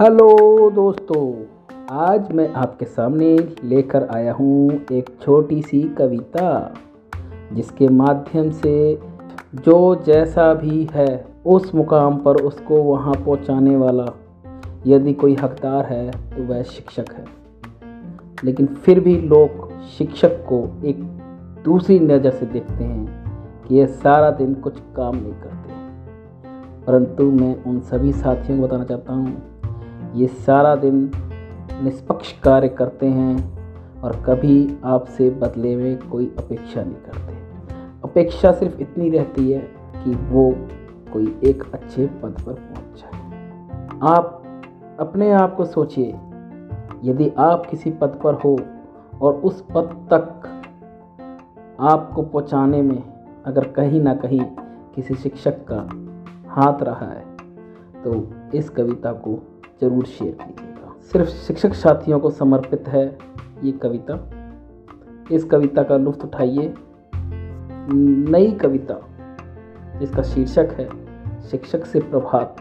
Hello दोस्तों, आज मैं आपके सामने लेकर आया हूँ एक छोटी सी कविता, जिसके माध्यम से जो जैसा भी है, उस मुकाम पर उसको वहाँ पहुँचाने वाला, यदि कोई हकदार है तो वह शिक्षक है। लेकिन फिर भी लोग शिक्षक को एक दूसरी नज़र से देखते हैं कि यह सारा दिन कुछ काम नहीं करते। परंतु मैं उन सभी साथियों को बताना चाहता हूँ ये सारा दिन निष्पक्ष कार्य करते हैं और कभी आपसे बदले में कोई अपेक्षा नहीं करते। अपेक्षा सिर्फ़ इतनी रहती है कि वो कोई एक अच्छे पद पर पहुँच जाए। आप अपने आप को सोचिए, यदि आप किसी पद पर हो और उस पद तक आपको पहुँचाने में अगर कहीं ना कहीं किसी शिक्षक का हाथ रहा है तो इस कविता को ज़रूर शेयर कीजिएगा। सिर्फ़ शिक्षक साथियों को समर्पित है ये कविता। इस कविता का लुफ्त उठाइए। नई कविता, जिसका शीर्षक है, शिक्षक से प्रभात,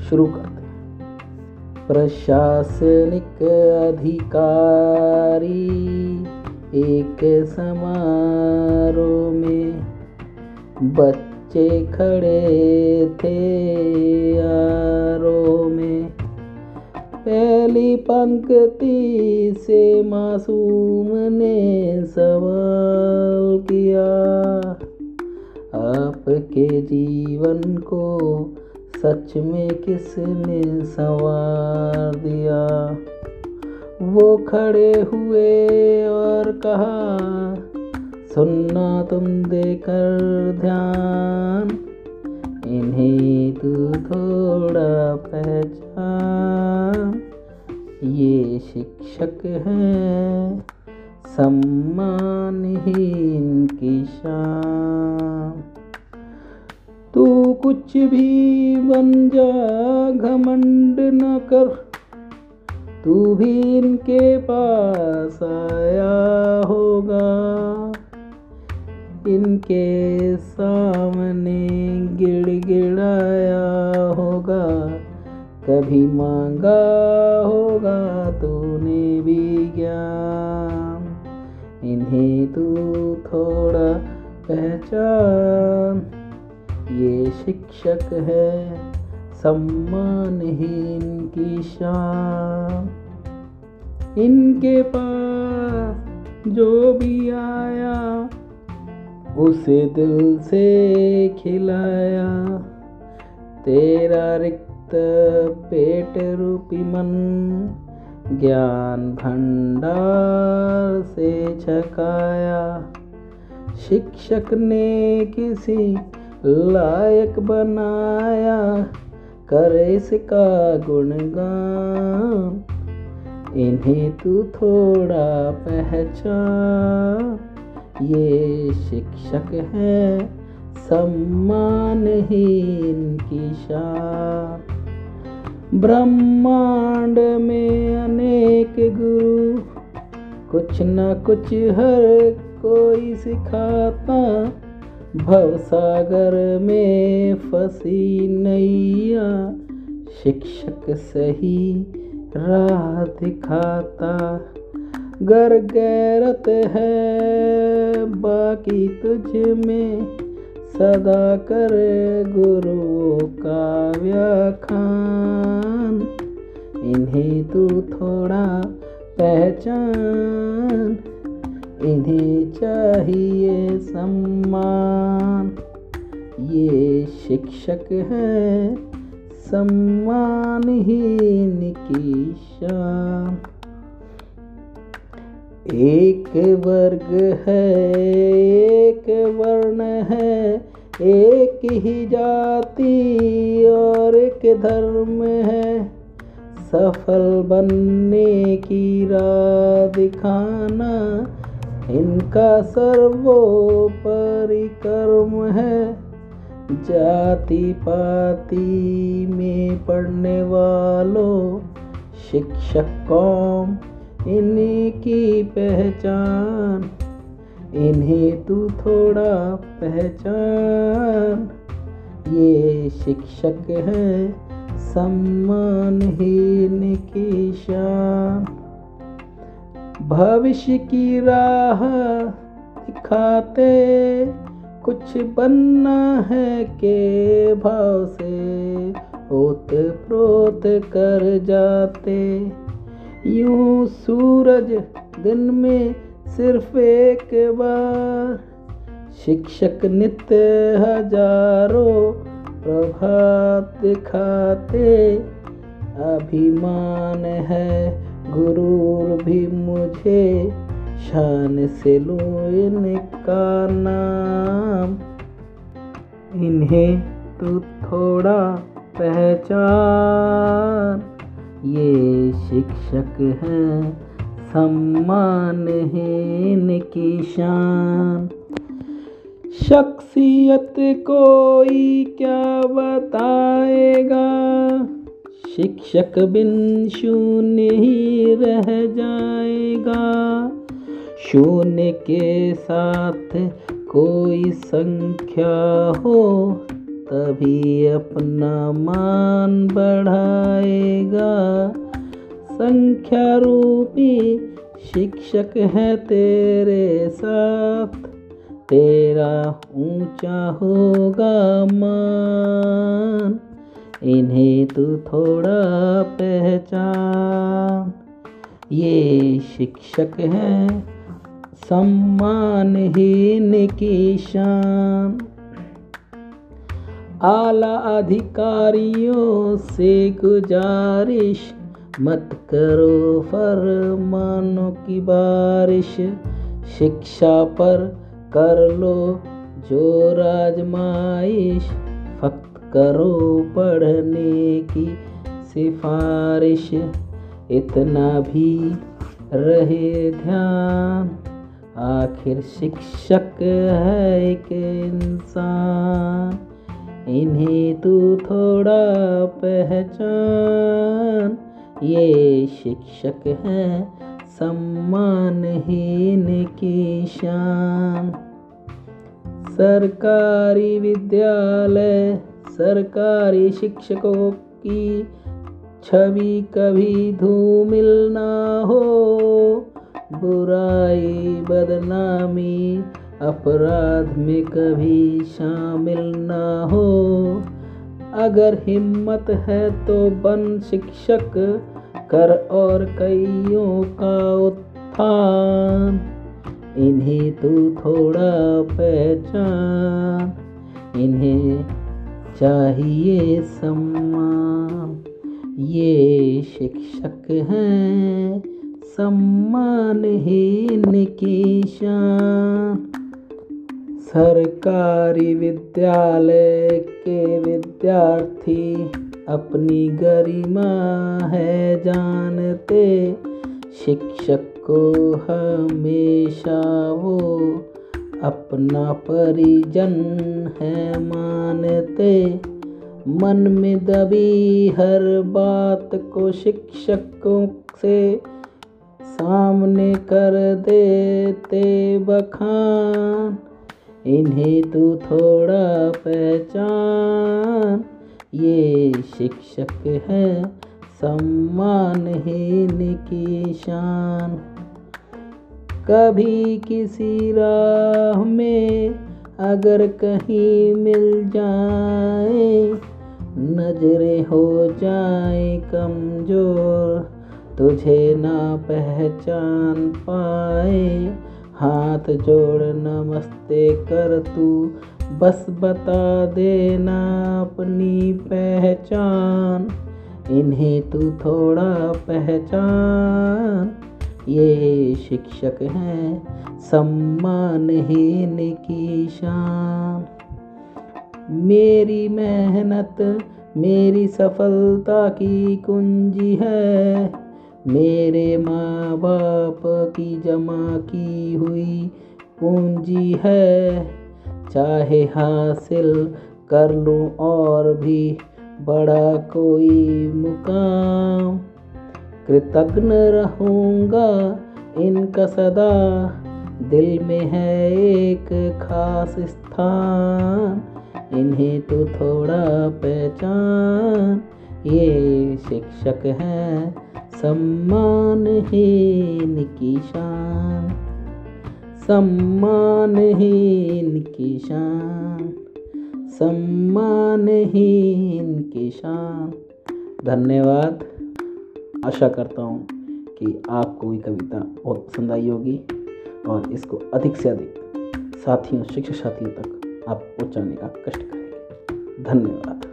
शुरू करते हैं। प्रशासनिक अधिकारी, एक समारोह में बच्चे खड़े थे यारों में। पहली पंक्ति से मासूम ने सवाल किया, आपके जीवन को सच में किसने संवार दिया? वो खड़े हुए और कहा, सुनना तुम देकर ध्यान, इन्हें तू थोड़ा पहचान शिक्षक हैं। सम्मान ही इनकी शान। तू कुछ भी बन जा घमंड न कर। तू भी इनके पास आया होगा। इनके सामने गिड़गिड़ाया होगा। कभी मांगा होगा। इन्हें तू थोड़ा पहचान। ये शिक्षक है, सम्मानहीन की शान। इनके पास जो भी आया, उसे दिल से खिलाया। तेरा रिक्त पेट रूपी मन ज्ञान भंडार से छकाया। शिक्षक ने किसी लायक बनाया। करे इसका गुणगान, इन्हें तू थोड़ा पहचान ये शिक्षक है, सम्मान ही इनकी शान। ब्रह्मांड में अनेक गुरु। कुछ न कुछ हर कोई सिखाता। भवसागर में फंसी नैया। शिक्षक सही राह दिखाता। गर गैरत है, बाकी तुझ में सदा कर गुरु का व्याखान इन्हें तू थोड़ा पहचान, इन्हें चाहिए सम्मान। ये शिक्षक है, सम्मान ही की शान। एक वर्ग है, एक वर्ण है, एक ही जाति और एक धर्म है। सफल बनने की राह दिखाना इनका सर्वोपरि कर्म है। जाति पाति में पढ़ने वालों, शिक्षक कौम इन्हीं की पहचान, इन्हें तू थोड़ा पहचान। ये शिक्षक हैं सम्मानहीन की शान। भविष्य की राह दिखाते कुछ बनना है के भाव से, ओत प्रोत कर जाते। यूँ सूरज दिन में सिर्फ़ एक बार। शिक्षक नित्य हज़ारों प्रभात दिखाते, अभिमान है गुरूर भी मुझे। शान से लो इनका नाम। इन्हें तू थोड़ा पहचान। ये शिक्षक हैं सम्मान है इनकी शान। शख्सियत कोई क्या बताएगा? शिक्षक बिन शून्य ही रह जाएगा। शून्य के साथ कोई संख्या हो तभी अपना मान बढ़ाएगा। संख्या रूपी शिक्षक है तेरे साथ, तेरा ऊँचा होगा मान। इन्हें तू थोड़ा पहचान। ये शिक्षक हैं, सम्मानहीन की शान। आला अधिकारियों से गुजारिश मत करो फरमानों की बारिश। शिक्षा पर कर लो जो राजमाइश, फक्त करो पढ़ने की सिफारिश। इतना भी रहे ध्यान, आखिर शिक्षक है एक इंसान। इन्हें तू थोड़ा पहचान। ये शिक्षक हैं सम्मानहीन की शान। सरकारी विद्यालय, सरकारी शिक्षकों की छवि कभी धूमिल ना हो। बुराई, बदनामी अपराध में कभी शामिल ना हो। अगर हिम्मत है तो बन शिक्षक, कर और कईयों का उत्थान। इन्हें तू थोड़ा पहचान, इन्हें चाहिए सम्मान। ये शिक्षक हैं, सम्मानहीन की शान। सरकारी विद्यालय के विद्यार्थी अपनी गरिमा है जानते। शिक्षक को हमेशा वो अपना परिजन है मानते। मन में दबी हर बात को शिक्षकों से सामने कर देते बखान। इन्हें तू थोड़ा पहचान। ये शिक्षक है, सम्मानहीन की शान। कभी किसी राह में अगर कहीं मिल जाए, नजरे हो जाए कमज़ोर, तुझे ना पहचान पाए। हाथ जोड़ नमस्ते कर तू। बस बता देना अपनी पहचान। इन्हें तू थोड़ा पहचान। ये शिक्षक हैं सम्मानहीन की शान। मेरी मेहनत, मेरी सफलता की कुंजी है। मेरे माँ बाप की जमा की हुई पूंजी है। चाहे हासिल कर लूँ और भी बड़ा कोई मुकाम। कृतज्ञ रहूँगा इनका सदा। दिल में है एक खास स्थान, इन्हें तो थोड़ा पहचान। ये शिक्षक हैं सम्मानहीन की शान। सम्मानहीन की शान। सम्मानहीन की शान। धन्यवाद। आशा करता हूँ कि आपको ये कविता बहुत पसंद आई होगी और इसको अधिक से अधिक साथियों, शिक्षक साथियों तक आप पहुँचाने का कष्ट करेंगे। धन्यवाद।